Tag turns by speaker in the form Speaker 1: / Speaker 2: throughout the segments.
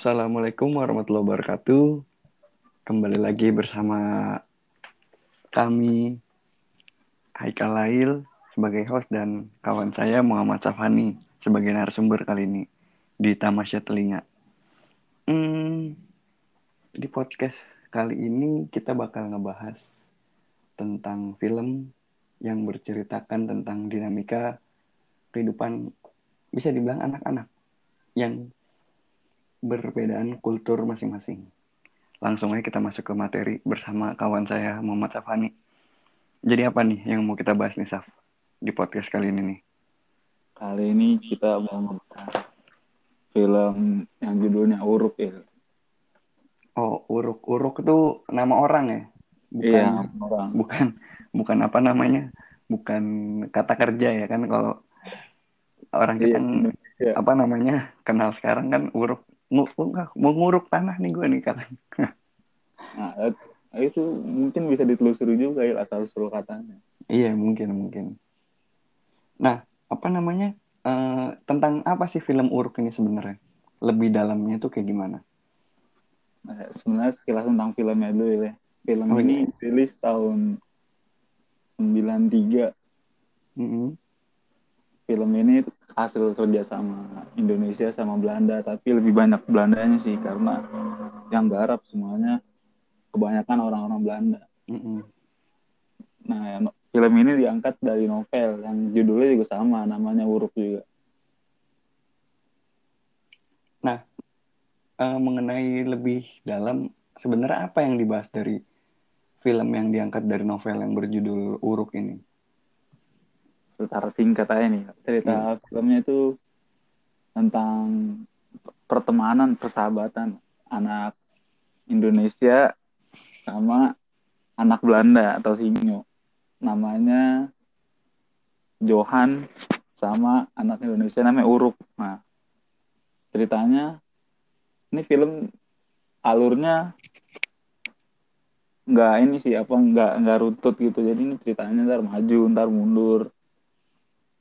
Speaker 1: Assalamualaikum warahmatullahi wabarakatuh. Kembali lagi bersama kami Haikal Lail sebagai host dan kawan saya Muhammad Safani sebagai narasumber kali ini di Tamasya Telinga. Hmm, di podcast kali ini kita bakal ngebahas tentang film yang berceritakan tentang dinamika kehidupan bisa dibilang anak-anak yang berbedaan kultur masing-masing. Langsung aja kita masuk ke materi bersama kawan saya Muhammad Safani. Jadi apa nih yang mau kita bahas nih Saf di podcast kali ini nih?
Speaker 2: Kali ini kita mau ngebahas film yang judulnya Uruk ya.
Speaker 1: Oh, Uruk. Uruk itu nama orang ya? Bukan,
Speaker 2: Iya, orang.
Speaker 1: bukan bukan apa namanya? Bukan kata kerja ya kan kalau orang kita
Speaker 2: Iya,
Speaker 1: kan
Speaker 2: Indonesia.
Speaker 1: apa namanya kenal sekarang kan uruk Ngu- ngu- mau nguruk tanah nih gue nih katanya.
Speaker 2: Nah, eh, itu mungkin bisa ditelusuri juga ya asal usul katanya.
Speaker 1: Iya mungkin mungkin. Nah apa namanya eh, tentang apa sih film Uruk ini sebenarnya? Lebih dalamnya tuh kayak gimana?
Speaker 2: Nah, sebenarnya sekilas tentang filmnya dulu ya. Film
Speaker 1: Oh,
Speaker 2: ini rilis tahun 93.
Speaker 1: Mm-mm.
Speaker 2: Film ini hasil kerjasama Indonesia sama Belanda, tapi lebih banyak Belandanya sih karena yang garap semuanya kebanyakan orang-orang Belanda.
Speaker 1: Mm-mm.
Speaker 2: Nah, no- film ini diangkat dari novel yang judulnya juga sama, namanya Uruk juga.
Speaker 1: Eh, mengenai lebih dalam sebenarnya apa yang dibahas dari film yang diangkat dari novel yang berjudul Uruk ini?
Speaker 2: Secara singkat aja nih, cerita filmnya itu tentang pertemanan, persahabatan anak Indonesia sama anak Belanda atau Sinyo. Namanya Johan sama anak Indonesia namanya Uruk. Nah, ceritanya ini film alurnya nggak ini sih apa nggak nggak rutut gitu jadi ini ceritanya ntar maju ntar mundur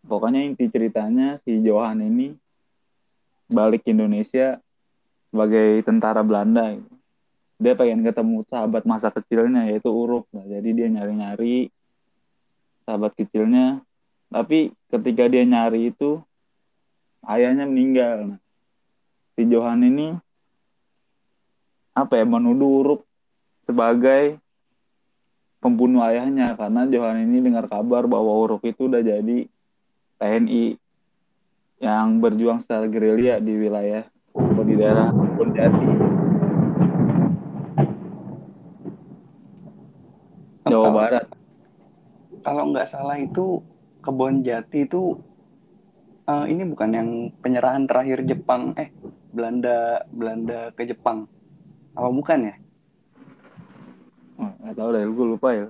Speaker 2: pokoknya inti ceritanya si Johan ini balik Indonesia sebagai tentara Belanda gitu. dia pengen ketemu sahabat masa kecilnya yaitu Uruk nah, jadi dia nyari-nyari sahabat kecilnya. Tapi ketika dia nyari itu ayahnya meninggal. Nah, si Johan ini apa ya menuduh Uruk sebagai pembunuh ayahnya. Karena Johan ini dengar kabar bahwa Uruk itu udah jadi TNI yang berjuang secara gerilya di wilayah atau di daerah Ponjati Jawa
Speaker 1: Kalau-
Speaker 2: Barat.
Speaker 1: Kalau nggak salah itu Kebon Jati itu eh, ini bukan yang penyerahan terakhir Jepang eh Belanda Belanda ke Jepang. Apa bukan ya?
Speaker 2: Nggak tahu deh gue lupa ya.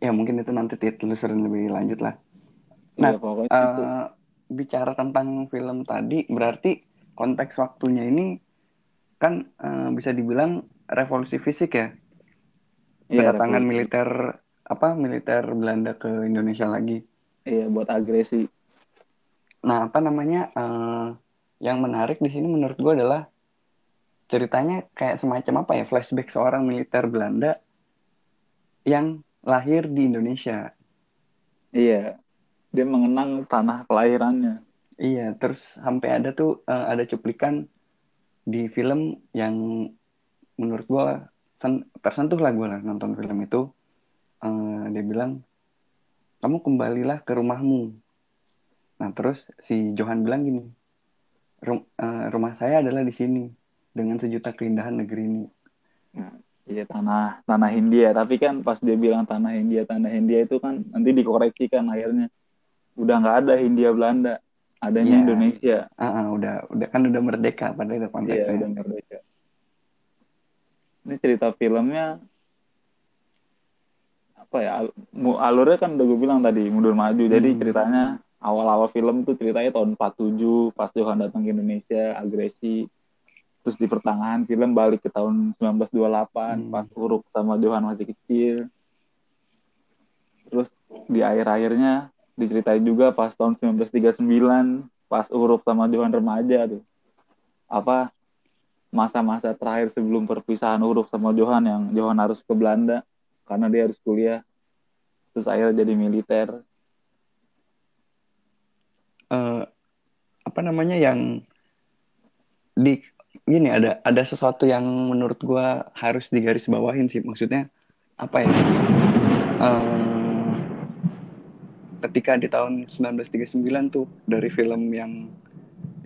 Speaker 1: Ya mungkin itu nanti ditelusurin lebih lanjut lah. Nah,
Speaker 2: pokoknya itu.
Speaker 1: Eh, bicara tentang film tadi berarti konteks waktunya ini kan eh, bisa dibilang revolusi fisik ya
Speaker 2: Iya,
Speaker 1: kedatangan
Speaker 2: revolusi.
Speaker 1: militer apa militer Belanda ke Indonesia lagi.
Speaker 2: iya buat agresi
Speaker 1: Nah apa namanya eh, yang menarik di sini menurut gue adalah ceritanya kayak semacam apa ya flashback seorang militer Belanda yang lahir di Indonesia.
Speaker 2: iya dia mengenang tanah kelahirannya
Speaker 1: Iya, terus sampai ada tuh eh, ada cuplikan di film yang menurut gua sen- tersentuh lah gua lah nonton film itu. Eh, dia bilang, kamu kembalilah ke rumahmu. Nah, terus si Johan bilang gini, "Rum- eh, rumah saya adalah di sini dengan sejuta keindahan negeri ini.
Speaker 2: Iya tanah tanah Hindia tapi kan pas dia bilang tanah Hindia tanah Hindia itu kan nanti dikoreksi kan akhirnya udah nggak ada Hindia Belanda adanya
Speaker 1: Iya.
Speaker 2: Indonesia
Speaker 1: Ah, ah, udah, udah kan udah merdeka pada itu konteksnya.
Speaker 2: udah merdeka ini cerita filmnya apa ya al- alurnya kan udah gue bilang tadi mundur maju jadi
Speaker 1: Hmm.
Speaker 2: ceritanya awal-awal film tuh ceritanya tahun 47 pas Johan datang ke Indonesia agresi terus di pertengahan film balik ke tahun 1928
Speaker 1: Hmm.
Speaker 2: pas Uruk sama Johan masih kecil terus di akhir-akhirnya diceritain juga pas tahun 1939 pas Uruk sama Johan remaja tuh. Apa masa-masa terakhir sebelum perpisahan Uruk sama Johan yang Johan harus ke Belanda karena dia harus kuliah terus akhirnya jadi militer.
Speaker 1: Uh, apa namanya yang di gini ada ada sesuatu yang menurut gua harus digarisbawahin sih. Maksudnya apa ya? Um, ketika di tahun 1939 tuh dari film yang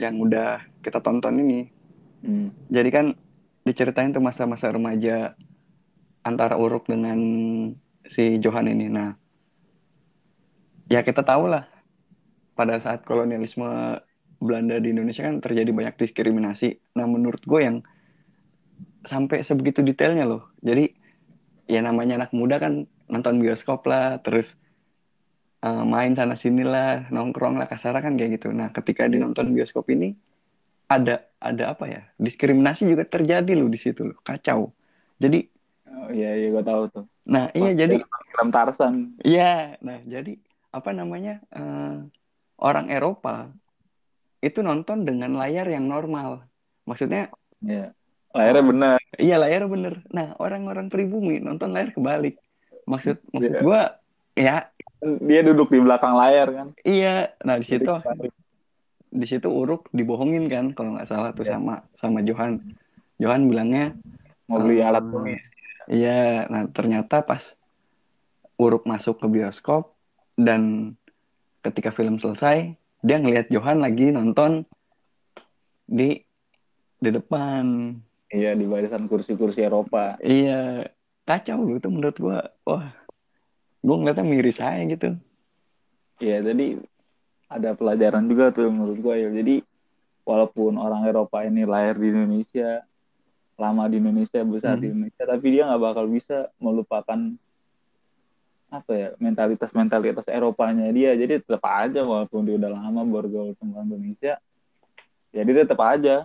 Speaker 1: yang udah kita tonton ini hmm. jadi kan diceritain tuh masa-masa remaja antara Uruk dengan si Johan ini nah ya kita tahu lah pada saat kolonialisme Belanda di Indonesia kan terjadi banyak diskriminasi. Nah menurut gue yang sampai sebegitu detailnya loh. Jadi ya namanya anak muda kan nonton bioskop lah, terus uh, main sana sini lah, nongkrong lah kasar kan kayak gitu. Nah ketika di nonton bioskop ini ada ada apa ya diskriminasi juga terjadi loh di situ loh kacau. Jadi
Speaker 2: oh, iya iya gue tahu tuh.
Speaker 1: Nah iya jadi
Speaker 2: film Tarsan.
Speaker 1: Iya, nah jadi apa namanya uh, orang Eropa itu nonton dengan layar yang normal. Maksudnya
Speaker 2: yeah. layarnya benar.
Speaker 1: Iya, layar bener. Nah, orang-orang pribumi nonton layar kebalik. Maksud maksud yeah. gua ya
Speaker 2: dia duduk di belakang layar kan.
Speaker 1: Iya. Nah, di situ di situ Uruk dibohongin kan kalau nggak salah tuh yeah. sama sama Johan. Johan bilangnya
Speaker 2: mau beli alat tulis.
Speaker 1: Iya, nah ternyata pas Uruk masuk ke bioskop dan ketika film selesai dia ngelihat Johan lagi nonton di di depan
Speaker 2: iya di barisan kursi-kursi Eropa
Speaker 1: iya kacau gitu menurut gua wah gua ngeliatnya miris saya gitu.
Speaker 2: Iya jadi ada pelajaran juga tuh menurut gua ya. Jadi walaupun orang Eropa ini lahir di Indonesia lama di Indonesia besar hmm. di Indonesia tapi dia nggak bakal bisa melupakan apa ya mentalitas mentalitas Eropanya dia. Jadi tetap aja walaupun dia udah lama bergaul sama Indonesia jadi dia tetap aja.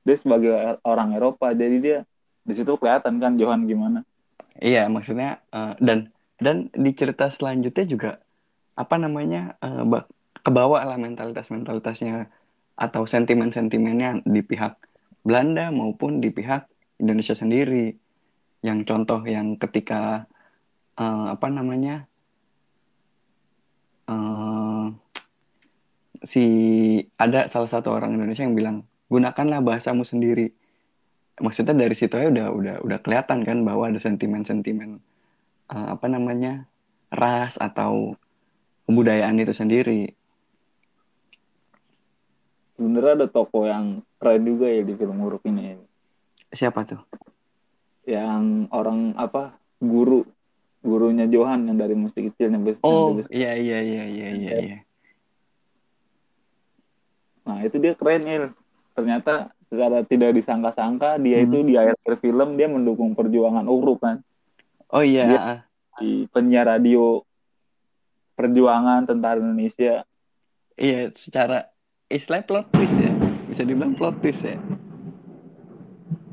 Speaker 2: Dia sebagai orang Eropa jadi dia di situ kelihatan kan Johan gimana.
Speaker 1: Iya maksudnya uh, dan dan di cerita selanjutnya juga apa namanya uh, kebawa lah mentalitas mentalitasnya atau sentimen sentimennya di pihak Belanda maupun di pihak Indonesia sendiri. Yang contoh yang ketika uh, apa namanya uh, si ada salah satu orang Indonesia yang bilang gunakanlah bahasamu sendiri. Maksudnya dari situ aja udah udah udah kelihatan kan bahwa ada sentimen-sentimen uh, apa namanya ras atau kebudayaan itu sendiri
Speaker 2: sebenarnya ada toko yang keren juga ya di film huruf ini
Speaker 1: siapa tuh
Speaker 2: yang orang apa guru gurunya Johan yang dari musik kecil yang
Speaker 1: besar. Oh iya iya iya iya iya. iya.
Speaker 2: Nah itu dia keren il. Ternyata secara tidak disangka-sangka dia hmm. itu di akhir film dia mendukung perjuangan Uruk kan.
Speaker 1: Oh iya. Dia
Speaker 2: di penyiar radio perjuangan tentara Indonesia.
Speaker 1: Iya secara istilah plot twist ya. Bisa dibilang plot twist ya.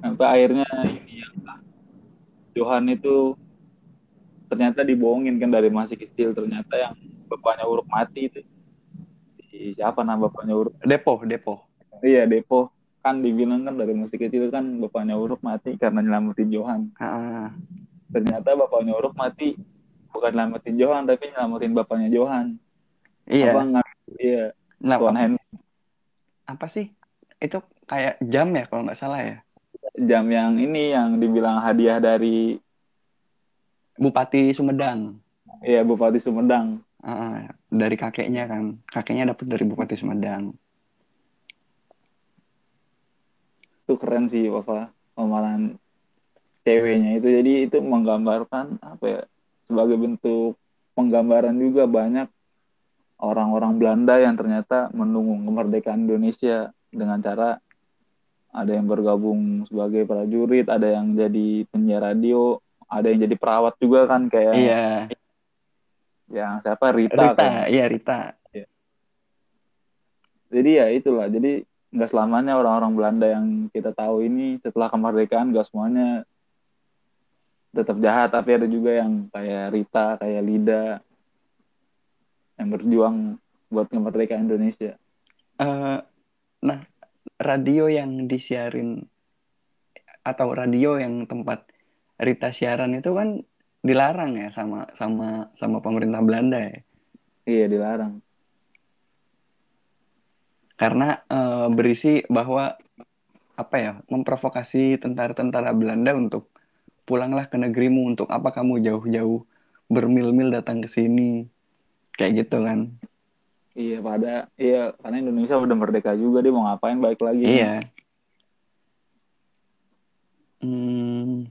Speaker 2: Sampai akhirnya ini ya Johan itu ternyata dibohongin kan dari masih kecil ternyata yang bapaknya Uruk mati itu si siapa nama bapaknya Uruk
Speaker 1: Depo Depo
Speaker 2: iya Depo kan dibilang kan dari masih kecil kan bapaknya Uruk mati karena nyelamatin Johan
Speaker 1: ah.
Speaker 2: Ternyata bapaknya Uruk mati bukan nyelamatin Johan tapi nyelamatin bapaknya Johan
Speaker 1: iya
Speaker 2: apa iya
Speaker 1: nah, Tuan Henry apa sih itu kayak jam ya kalau nggak salah ya
Speaker 2: jam yang ini yang dibilang hadiah dari
Speaker 1: Bupati Sumedang.
Speaker 2: Iya, Bupati Sumedang.
Speaker 1: Uh, dari kakeknya kan. Kakeknya dapat dari Bupati Sumedang.
Speaker 2: Itu keren sih, Bapak. Pemalan ceweknya itu. Jadi itu menggambarkan apa ya? Sebagai bentuk penggambaran juga banyak orang-orang Belanda yang ternyata mendukung kemerdekaan Indonesia dengan cara ada yang bergabung sebagai prajurit, ada yang jadi penyiar radio, ada yang jadi perawat juga kan kayak
Speaker 1: iya
Speaker 2: yang siapa Rita
Speaker 1: Rita kan? iya Rita iya.
Speaker 2: jadi ya itulah jadi nggak selamanya orang-orang Belanda yang kita tahu ini setelah kemerdekaan gak semuanya tetap jahat tapi ada juga yang kayak Rita kayak Lida yang berjuang buat kemerdekaan Indonesia
Speaker 1: uh, nah radio yang disiarin atau radio yang tempat Rita siaran itu kan dilarang ya sama sama sama pemerintah Belanda ya.
Speaker 2: Iya dilarang.
Speaker 1: Karena uh, berisi bahwa apa ya memprovokasi tentara-tentara Belanda untuk pulanglah ke negerimu untuk apa kamu jauh-jauh bermil-mil datang ke sini. Kayak gitu kan.
Speaker 2: Iya pada iya karena Indonesia udah merdeka juga dia mau ngapain balik lagi?
Speaker 1: Iya. Hmm.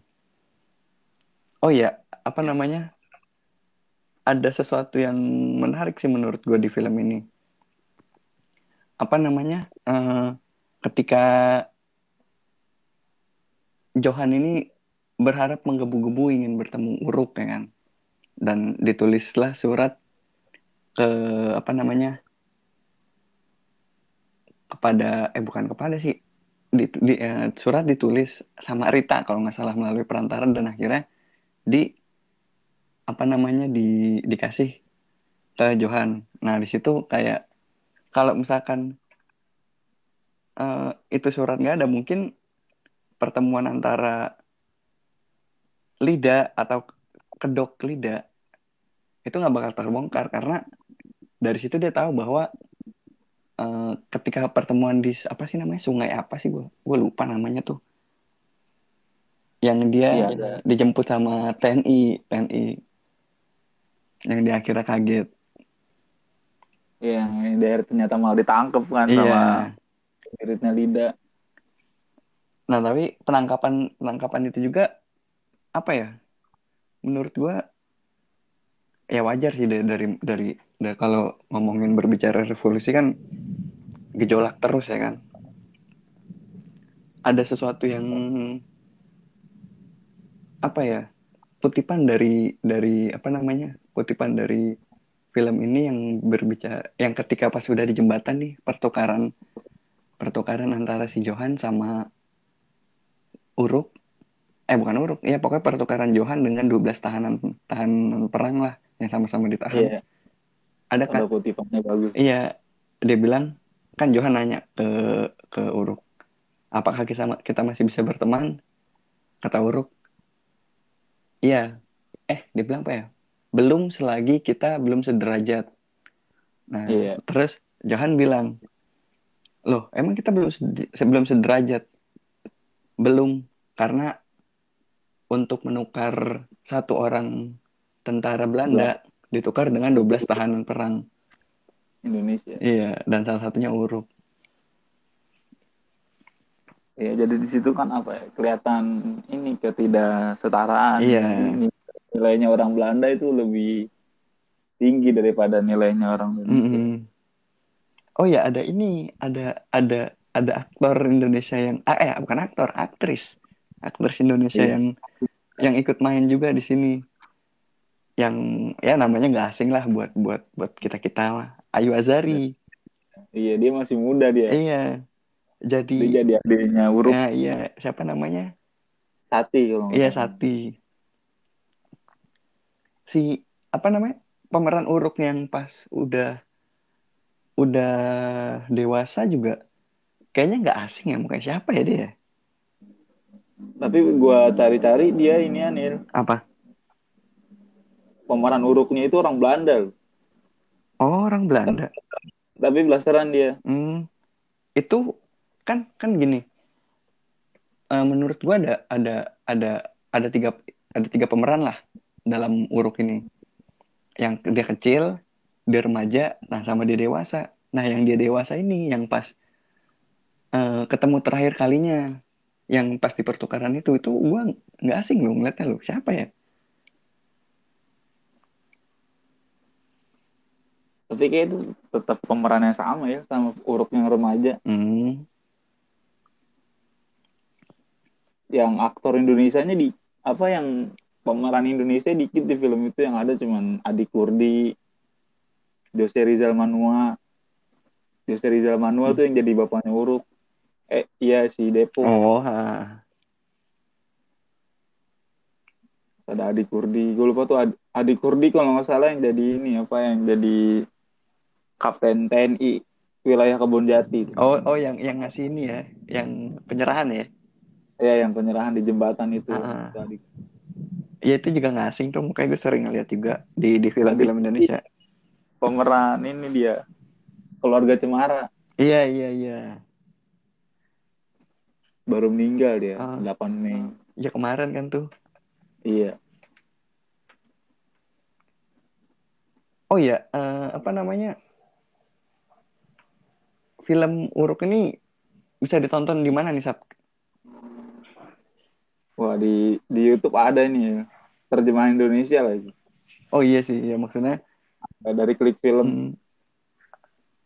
Speaker 1: oh ya apa namanya? Ada sesuatu yang menarik sih menurut gue di film ini. Apa namanya? Uh, ketika Johan ini berharap menggebu-gebu ingin bertemu Uruk ya kan? Dan ditulislah surat ke apa namanya kepada eh bukan kepada sih di, di eh, surat ditulis sama Rita kalau nggak salah melalui perantara dan akhirnya di apa namanya di dikasih ke Johan. Nah di situ kayak kalau misalkan uh, itu surat nggak ada mungkin pertemuan antara Lida atau kedok Lida itu nggak bakal terbongkar karena dari situ dia tahu bahwa uh, ketika pertemuan di apa sih namanya sungai apa sih gue gue lupa namanya tuh yang dia iya, dijemput sama TNI TNI yang dia akhirnya kaget
Speaker 2: Iya, yang daerah ternyata malah ditangkap kan iya. sama iritnya Lida.
Speaker 1: Nah tapi penangkapan penangkapan itu juga apa ya? Menurut gua ya wajar sih dari dari dari, dari kalau ngomongin berbicara revolusi kan gejolak terus ya kan. Ada sesuatu yang apa ya? Kutipan dari dari apa namanya? Kutipan dari film ini yang berbicara yang ketika pas sudah di jembatan nih pertukaran pertukaran antara si Johan sama Uruk eh bukan Uruk ya pokoknya pertukaran Johan dengan 12 tahanan tahanan perang lah yang sama-sama ditahan.
Speaker 2: Iya. ada kan? kutipannya bagus.
Speaker 1: Iya. Dia bilang kan Johan nanya ke ke Uruk apakah kita kita masih bisa berteman? Kata Uruk iya. Eh dia bilang apa ya? Belum selagi kita belum sederajat. Nah iya. terus Johan bilang loh emang kita belum sebelum sederajat? Belum, karena untuk menukar satu orang tentara Belanda Belum. ditukar dengan 12 tahanan perang
Speaker 2: Indonesia.
Speaker 1: Iya, dan salah satunya Uruk.
Speaker 2: Iya, jadi di situ kan apa ya? Kelihatan ini ketidaksetaraan.
Speaker 1: Iya.
Speaker 2: Ini, nilainya orang Belanda itu lebih tinggi daripada nilainya orang Indonesia. Mm -hmm.
Speaker 1: Oh ya, ada ini, ada ada ada aktor Indonesia yang ah, eh bukan aktor aktris aktris Indonesia yeah. yang yang ikut main juga di sini. Yang ya namanya nggak asing lah buat buat buat kita kita Ayu Azari
Speaker 2: iya dia masih muda dia.
Speaker 1: Iya. Jadi
Speaker 2: dia jadi adiknya Uruk
Speaker 1: ya, iya. Siapa namanya?
Speaker 2: Sati kalau
Speaker 1: iya Sati. Si apa namanya? Pemeran Uruk yang pas udah udah dewasa juga kayaknya nggak asing ya mukanya siapa ya dia
Speaker 2: tapi gua cari-cari dia ini Anil.
Speaker 1: Apa?
Speaker 2: Pemeran uruknya itu orang Belanda
Speaker 1: oh orang Belanda?
Speaker 2: Tapi blasteran dia.
Speaker 1: Hmm. itu kan kan gini. Uh, menurut gua ada ada ada ada tiga ada tiga pemeran lah dalam uruk ini. Yang dia kecil dia remaja nah sama dia dewasa. Nah yang dia dewasa ini yang pas uh, ketemu terakhir kalinya yang pas di pertukaran itu itu gue nggak asing loh ngeliatnya loh. Siapa ya?
Speaker 2: Tapi kayak itu tetap pemerannya sama ya sama uruk yang remaja.
Speaker 1: Hmm.
Speaker 2: yang aktor Indonesia nya di apa yang pemeran Indonesia dikit di film itu yang ada cuman Adi Kurdi Jose Rizal Manua. Jose Rizal Manua hmm. tuh yang jadi bapaknya Uruk eh iya si Depo.
Speaker 1: Oh ha.
Speaker 2: ada Adi Kurdi. Gue lupa tuh Adi Kurdi kalau nggak salah yang jadi ini apa yang jadi kapten TNI wilayah Kebon Jati
Speaker 1: oh oh yang yang ngasih ini ya yang penyerahan ya?
Speaker 2: Ya yang penyerahan di jembatan itu.
Speaker 1: Ah.
Speaker 2: Tadi.
Speaker 1: ya itu juga nggak asing tuh makanya gue sering ngeliat juga di di film-film Indonesia.
Speaker 2: Pemeran ini dia. Keluarga Cemara.
Speaker 1: Iya iya iya
Speaker 2: baru meninggal dia
Speaker 1: Ah.
Speaker 2: 8 Mei.
Speaker 1: Ya kemarin kan tuh.
Speaker 2: Iya.
Speaker 1: Oh ya eh, apa namanya? Film Uruk ini bisa ditonton di mana nih Sab?
Speaker 2: wah di di YouTube ada nih ya. Terjemahan Indonesia lagi
Speaker 1: Oh iya sih ya maksudnya
Speaker 2: dari klik film.
Speaker 1: Hmm,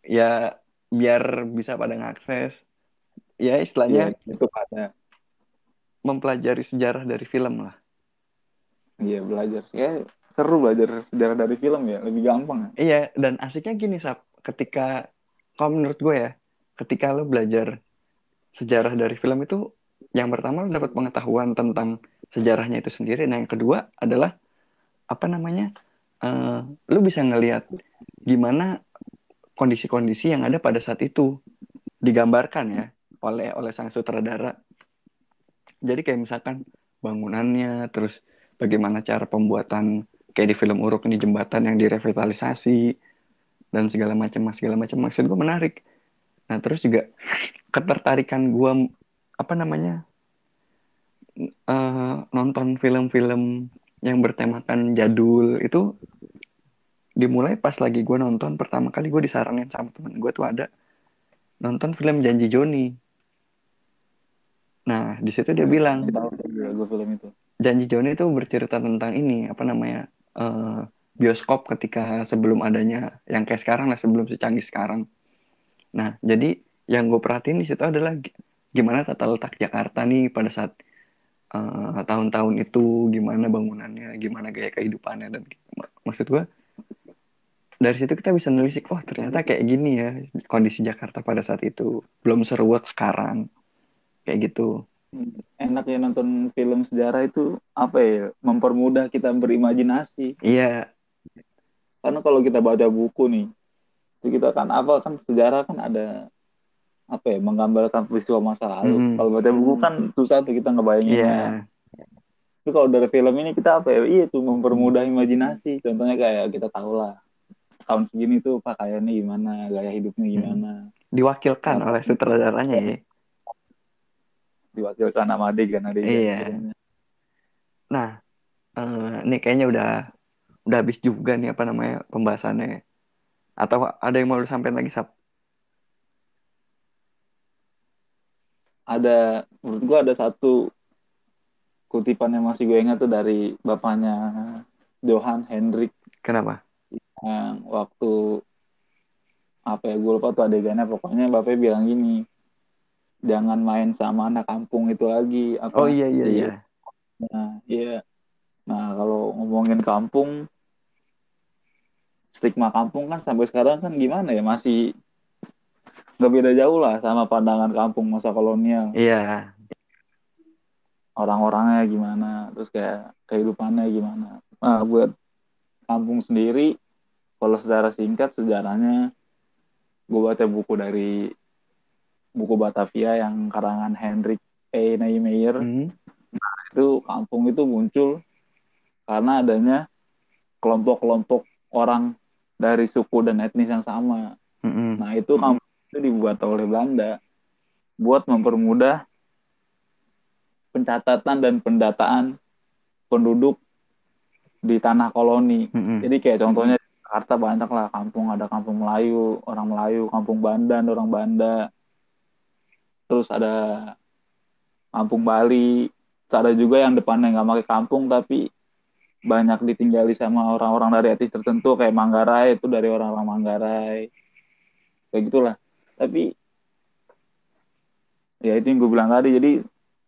Speaker 1: ya biar bisa pada ngakses ya
Speaker 2: ya
Speaker 1: istilahnya
Speaker 2: YouTube ada
Speaker 1: mempelajari sejarah dari film lah.
Speaker 2: Iya belajar. Ya seru belajar sejarah dari film ya lebih gampang. Ya
Speaker 1: iya dan asiknya gini Sab ketika kalau menurut gue ya ketika lo belajar sejarah dari film itu yang pertama lo dapat pengetahuan tentang sejarahnya itu sendiri. Nah yang kedua adalah apa namanya eh lo bisa ngelihat gimana kondisi-kondisi yang ada pada saat itu digambarkan ya oleh oleh sang sutradara. Jadi kayak misalkan bangunannya terus bagaimana cara pembuatan kayak di film Uruk ini jembatan yang direvitalisasi dan segala macam segala macam. Maksud gue menarik. Nah terus juga ketertarikan gue apa namanya eh, nonton film-film yang bertemakan jadul itu dimulai pas lagi gue nonton pertama kali gue disaranin sama temen gue tuh ada nonton film Janji Joni nah di situ dia bilang
Speaker 2: gue film itu.
Speaker 1: Janji Joni itu bercerita tentang ini apa namanya eh, bioskop ketika sebelum adanya yang kayak sekarang lah sebelum secanggih sekarang. Nah jadi yang gue perhatiin di situ adalah gi- gimana tata letak Jakarta nih pada saat eh, tahun-tahun itu gimana bangunannya, gimana gaya kehidupannya dan mak- maksud gue dari situ kita bisa nelisik oh ternyata kayak gini ya kondisi Jakarta pada saat itu. Belum seruat sekarang kayak gitu.
Speaker 2: enak ya nonton film sejarah itu apa ya mempermudah kita berimajinasi.
Speaker 1: Iya.
Speaker 2: Karena kalau kita baca buku nih itu kita kan apa kan sejarah kan ada apa ya menggambarkan peristiwa masa lalu.
Speaker 1: Mm.
Speaker 2: kalau baca buku kan susah tuh kita ngebayangin
Speaker 1: iya.
Speaker 2: Tapi kalau dari film ini kita apa ya iya tuh mempermudah imajinasi. Contohnya kayak kita tahu lah tahun segini tuh pakaiannya gimana gaya hidupnya gimana.
Speaker 1: Diwakilkan oleh sutradaranya ya.
Speaker 2: Diwakilkan sama adegan adegan
Speaker 1: Iya.
Speaker 2: filmnya.
Speaker 1: Nah, eh, ini kayaknya udah udah habis juga nih apa namanya pembahasannya. Atau ada yang mau lu sampein lagi, Sap?
Speaker 2: ada menurut gua ada satu kutipan yang masih gue ingat tuh dari bapaknya Johan Hendrik
Speaker 1: Kenapa?
Speaker 2: yang waktu apa ya gue lupa tuh adegannya pokoknya bapaknya bilang gini jangan main sama anak kampung itu lagi apa
Speaker 1: Oh iya iya
Speaker 2: Iya. nah iya nah kalau ngomongin kampung stigma kampung kan sampai sekarang kan gimana ya masih nggak beda jauh lah sama pandangan kampung masa kolonial
Speaker 1: Iya.
Speaker 2: orang-orangnya gimana terus kayak kehidupannya gimana nah buat kampung sendiri kalau secara singkat sejarahnya gue baca buku dari buku Batavia yang karangan Hendrik E. Niemeyer
Speaker 1: Hmm.
Speaker 2: itu kampung itu muncul karena adanya kelompok-kelompok orang dari suku dan etnis yang sama
Speaker 1: Mm-mm.
Speaker 2: Nah, itu kampung itu dibuat oleh Belanda buat mempermudah pencatatan dan pendataan penduduk di tanah koloni.
Speaker 1: Mm-mm.
Speaker 2: Jadi kayak contohnya di Jakarta banyak lah kampung, ada kampung Melayu, orang Melayu, kampung Bandan, orang Banda. Terus ada kampung Bali. Ada juga yang depannya nggak pakai kampung tapi banyak ditinggali sama orang-orang dari etnis tertentu kayak Manggarai itu dari orang-orang Manggarai. Kayak gitulah. Tapi ya itu yang gue bilang tadi jadi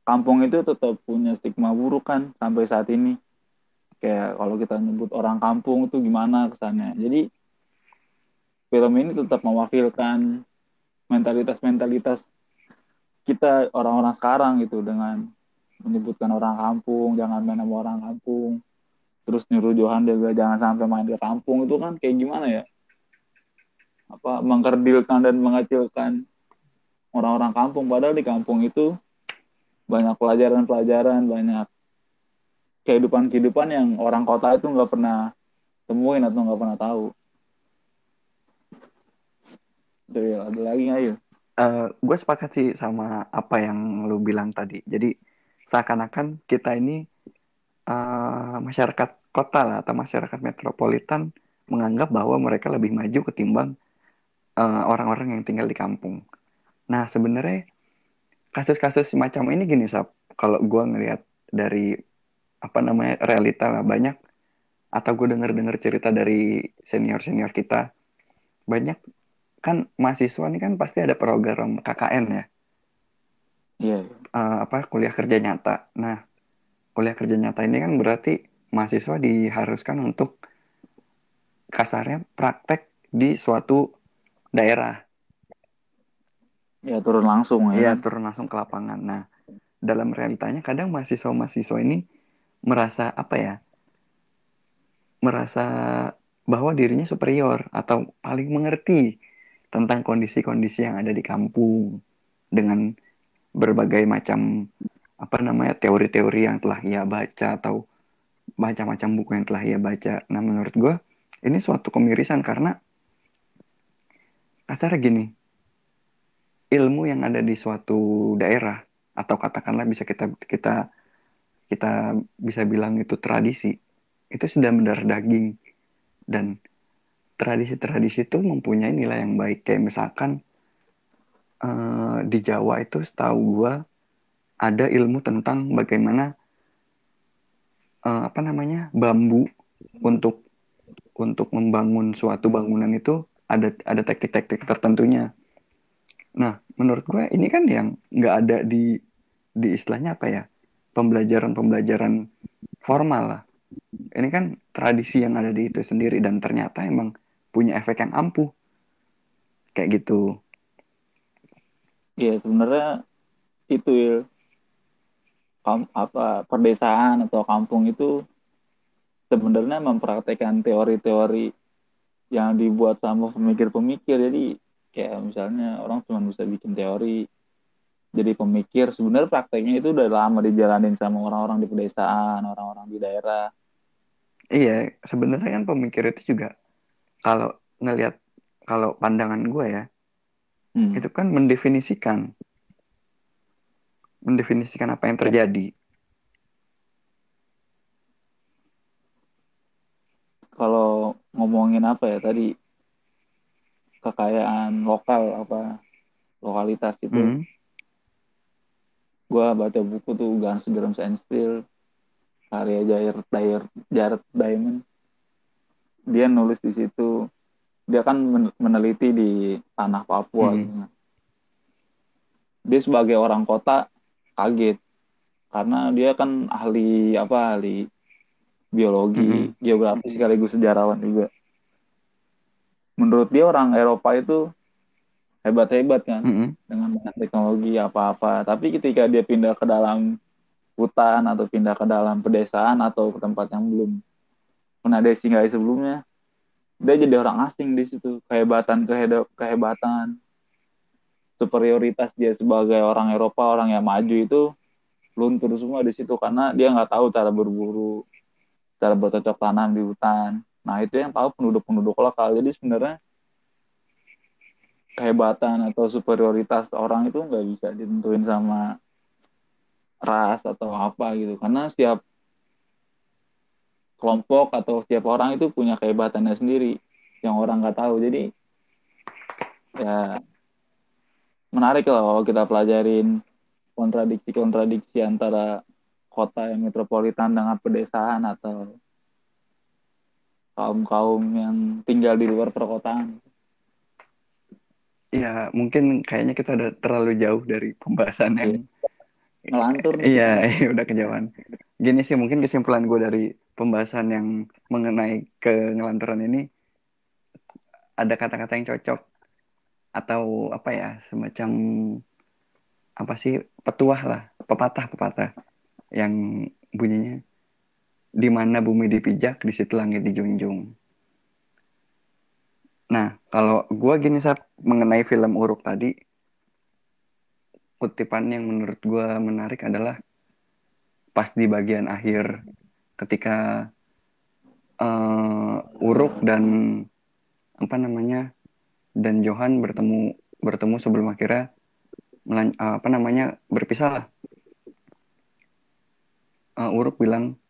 Speaker 2: kampung itu tetap punya stigma buruk kan sampai saat ini. Kayak kalau kita nyebut orang kampung itu gimana kesannya. Jadi film ini tetap mewakilkan mentalitas-mentalitas kita orang-orang sekarang gitu dengan menyebutkan orang kampung jangan main sama orang kampung. Terus nyuruh Johan juga jangan sampai main ke kampung. Itu kan kayak gimana ya? Apa mengkerdilkan dan mengecilkan orang-orang kampung. Padahal di kampung itu banyak pelajaran-pelajaran banyak kehidupan-kehidupan yang orang kota itu nggak pernah temuin atau nggak pernah tahu. Tuh, ada lagi nggak yuk?
Speaker 1: Uh, gue sepakat sih sama apa yang lu bilang tadi. Jadi seakan-akan kita ini uh, masyarakat kota lah atau masyarakat metropolitan menganggap bahwa mereka lebih maju ketimbang orang orang-orang yang tinggal di kampung. Nah sebenarnya kasus-kasus semacam ini gini sab, kalau gue ngelihat dari apa namanya realita lah banyak atau gue denger-dengar cerita dari senior-senior kita banyak kan mahasiswa ini kan pasti ada program KKN ya.
Speaker 2: Iya. Yeah.
Speaker 1: Uh, apa kuliah kerja nyata. Nah, kuliah kerja nyata ini kan berarti mahasiswa diharuskan untuk kasarnya praktek di suatu daerah.
Speaker 2: Ya turun langsung
Speaker 1: ya. Iya turun langsung ke lapangan. Nah dalam realitanya kadang mahasiswa-mahasiswa ini merasa apa ya? Merasa bahwa dirinya superior atau paling mengerti tentang kondisi-kondisi yang ada di kampung dengan berbagai macam apa namanya teori-teori yang telah ia baca atau macam-macam buku yang telah ia baca. Nah menurut gue ini suatu kemirisan karena kasar gini ilmu yang ada di suatu daerah atau katakanlah bisa kita kita kita bisa bilang itu tradisi itu sudah mendarah daging dan tradisi-tradisi itu mempunyai nilai yang baik kayak misalkan uh, di Jawa itu setahu gua ada ilmu tentang bagaimana uh, apa namanya bambu untuk untuk membangun suatu bangunan itu ada ada teknik-teknik tertentunya. Nah, menurut gue ini kan yang nggak ada di di istilahnya apa ya pembelajaran-pembelajaran formal lah. Ini kan tradisi yang ada di itu sendiri dan ternyata emang punya efek yang ampuh. Kayak gitu.
Speaker 2: Iya, sebenarnya itu ya. Kam, apa perdesaan atau kampung itu sebenarnya mempraktekkan teori-teori yang dibuat sama pemikir-pemikir. Jadi kayak misalnya orang cuma bisa bikin teori jadi pemikir sebenarnya prakteknya itu udah lama dijalanin sama orang-orang di pedesaan orang-orang di daerah
Speaker 1: iya sebenarnya kan pemikir itu juga kalau ngelihat kalau pandangan gue ya hmm. itu kan mendefinisikan mendefinisikan apa yang terjadi
Speaker 2: kalau ngomongin apa ya tadi kekayaan lokal apa lokalitas itu hmm. gue baca buku tuh Guns Germs and Steel karya Jair Jair Jared Diamond dia nulis di situ dia kan meneliti di tanah Papua hmm. gitu. Dia sebagai orang kota kaget karena dia kan ahli apa ahli biologi, hmm. geografi sekaligus sejarawan juga. Menurut dia orang Eropa itu hebat-hebat kan hmm. dengan banyak teknologi apa-apa. Tapi ketika dia pindah ke dalam hutan atau pindah ke dalam pedesaan atau ke tempat yang belum pernah dia singgahi sebelumnya, dia jadi orang asing di situ. Kehebatan kehebatan. Superioritas dia sebagai orang Eropa orang yang maju itu luntur semua di situ. Karena dia nggak tahu cara berburu cara bercocok tanam di hutan. Nah itu yang tahu penduduk-penduduk lokal. Jadi sebenarnya kehebatan atau superioritas orang itu nggak bisa ditentuin sama ras atau apa gitu. Karena setiap kelompok atau setiap orang itu punya kehebatannya sendiri yang orang nggak tahu jadi ya menarik lah kalau kita pelajarin kontradiksi-kontradiksi antara kota yang metropolitan dengan pedesaan atau kaum-kaum yang tinggal di luar perkotaan.
Speaker 1: Ya, mungkin kayaknya kita udah terlalu jauh dari pembahasan yang
Speaker 2: ngelantur.
Speaker 1: Iya, udah kejauhan. Gini sih mungkin kesimpulan gue dari pembahasan yang mengenai kengelanturan ini ada kata-kata yang cocok atau apa ya semacam apa sih petuah lah pepatah pepatah yang bunyinya di mana bumi dipijak di situ langit dijunjung. Nah kalau gue gini saat mengenai film uruk tadi kutipan yang menurut gue menarik adalah pas di bagian akhir ketika uh, Uruk dan apa namanya dan Johan bertemu bertemu sebelum akhirnya melan, uh, apa namanya berpisah lah. Uh, Uruk bilang,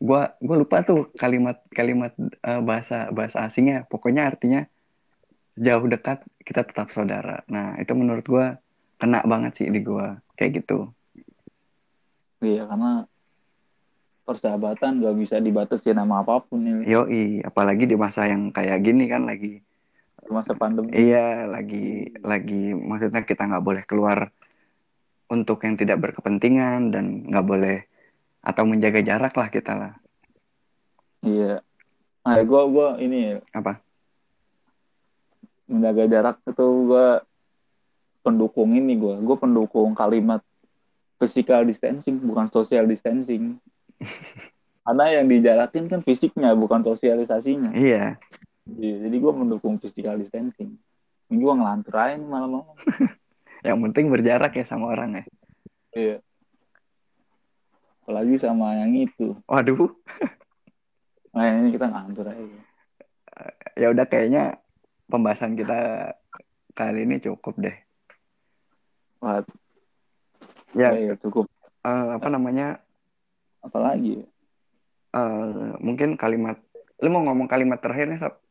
Speaker 1: gua gua lupa tuh kalimat kalimat uh, bahasa bahasa asingnya. Pokoknya artinya jauh dekat kita tetap saudara. Nah itu menurut gua kena banget sih di gua kayak gitu.
Speaker 2: Iya karena persahabatan gak bisa dibatasi nama apa pun ya.
Speaker 1: Yoi, apalagi di masa yang kayak gini kan lagi
Speaker 2: masa pandemi.
Speaker 1: Iya, lagi lagi maksudnya kita nggak boleh keluar untuk yang tidak berkepentingan dan nggak boleh atau menjaga jarak lah kita lah.
Speaker 2: Iya. Nah, gue gua ini
Speaker 1: apa?
Speaker 2: Menjaga jarak itu gue pendukung ini gue. Gue pendukung kalimat physical distancing bukan social distancing. Karena yang dijarakin kan fisiknya bukan sosialisasinya.
Speaker 1: Iya.
Speaker 2: Iya, jadi gue mendukung physical distancing. Ini gue ngelantur aja malam-malam.
Speaker 1: yang penting berjarak ya sama orang ya.
Speaker 2: Iya. Apalagi sama yang itu.
Speaker 1: Waduh.
Speaker 2: Nah ini kita ngelantur aja.
Speaker 1: Ya udah kayaknya pembahasan kita kali ini cukup deh. Ya,
Speaker 2: ya, cukup.
Speaker 1: Uh, apa namanya?
Speaker 2: Apalagi?
Speaker 1: Uh, mungkin kalimat. Lu mau ngomong kalimat terakhirnya, Sab?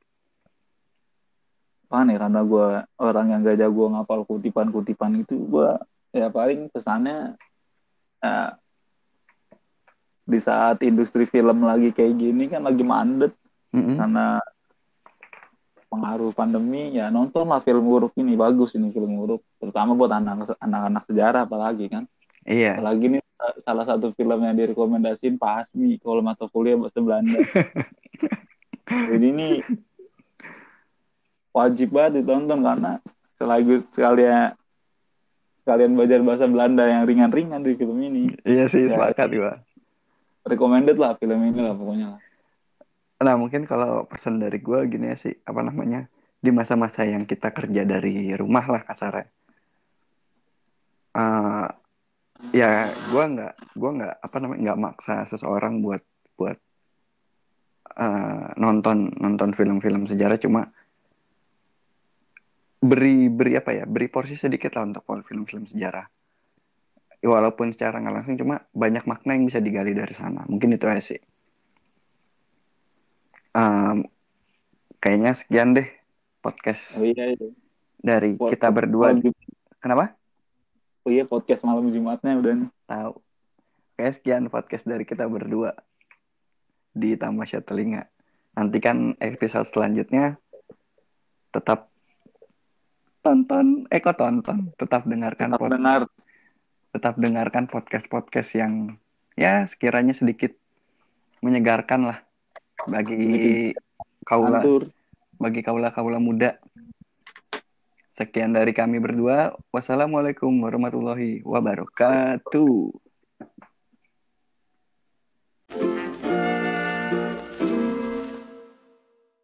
Speaker 2: apa nih karena gue orang yang gak jago ngapal kutipan-kutipan itu gue ya paling pesannya ya, di saat industri film lagi kayak gini kan lagi mandet
Speaker 1: mm-hmm.
Speaker 2: karena pengaruh pandemi ya nontonlah film uruk ini bagus ini film uruk terutama buat anak anak sejarah apalagi kan
Speaker 1: iya
Speaker 2: apalagi nih salah satu film yang direkomendasiin Pak Asmi kalau mata kuliah bahasa Belanda jadi ini wajib banget ditonton karena selagi sekalian sekalian belajar bahasa Belanda yang ringan-ringan di film ini.
Speaker 1: Iya sih, ya, sepakat gua.
Speaker 2: Recommended lah film ini lah pokoknya.
Speaker 1: Nah mungkin kalau pesan dari gue gini ya sih, apa namanya, di masa-masa yang kita kerja dari rumah lah kasarnya. Uh, ya gue nggak gue nggak apa namanya nggak maksa seseorang buat buat uh, nonton nonton film-film sejarah. Cuma beri beri apa ya beri porsi sedikit lah untuk film-film sejarah. Walaupun secara nggak langsung cuma banyak makna yang bisa digali dari sana. Mungkin itu aja sih um, kayaknya sekian deh podcast
Speaker 2: oh, iya, iya.
Speaker 1: dari podcast kita berdua. Kenapa?
Speaker 2: Oh iya podcast malam jumatnya udah nih.
Speaker 1: Tahu. Kayak sekian podcast dari kita berdua di Tamasya Telinga. Nantikan episode selanjutnya. Tetap tonton eh kok tonton? Tetap dengarkan
Speaker 2: tetap dengar.
Speaker 1: tetap dengarkan podcast podcast yang ya sekiranya sedikit menyegarkan lah bagi kaula bagi kaula kaula muda. Sekian dari kami berdua. Wassalamualaikum warahmatullahi wabarakatuh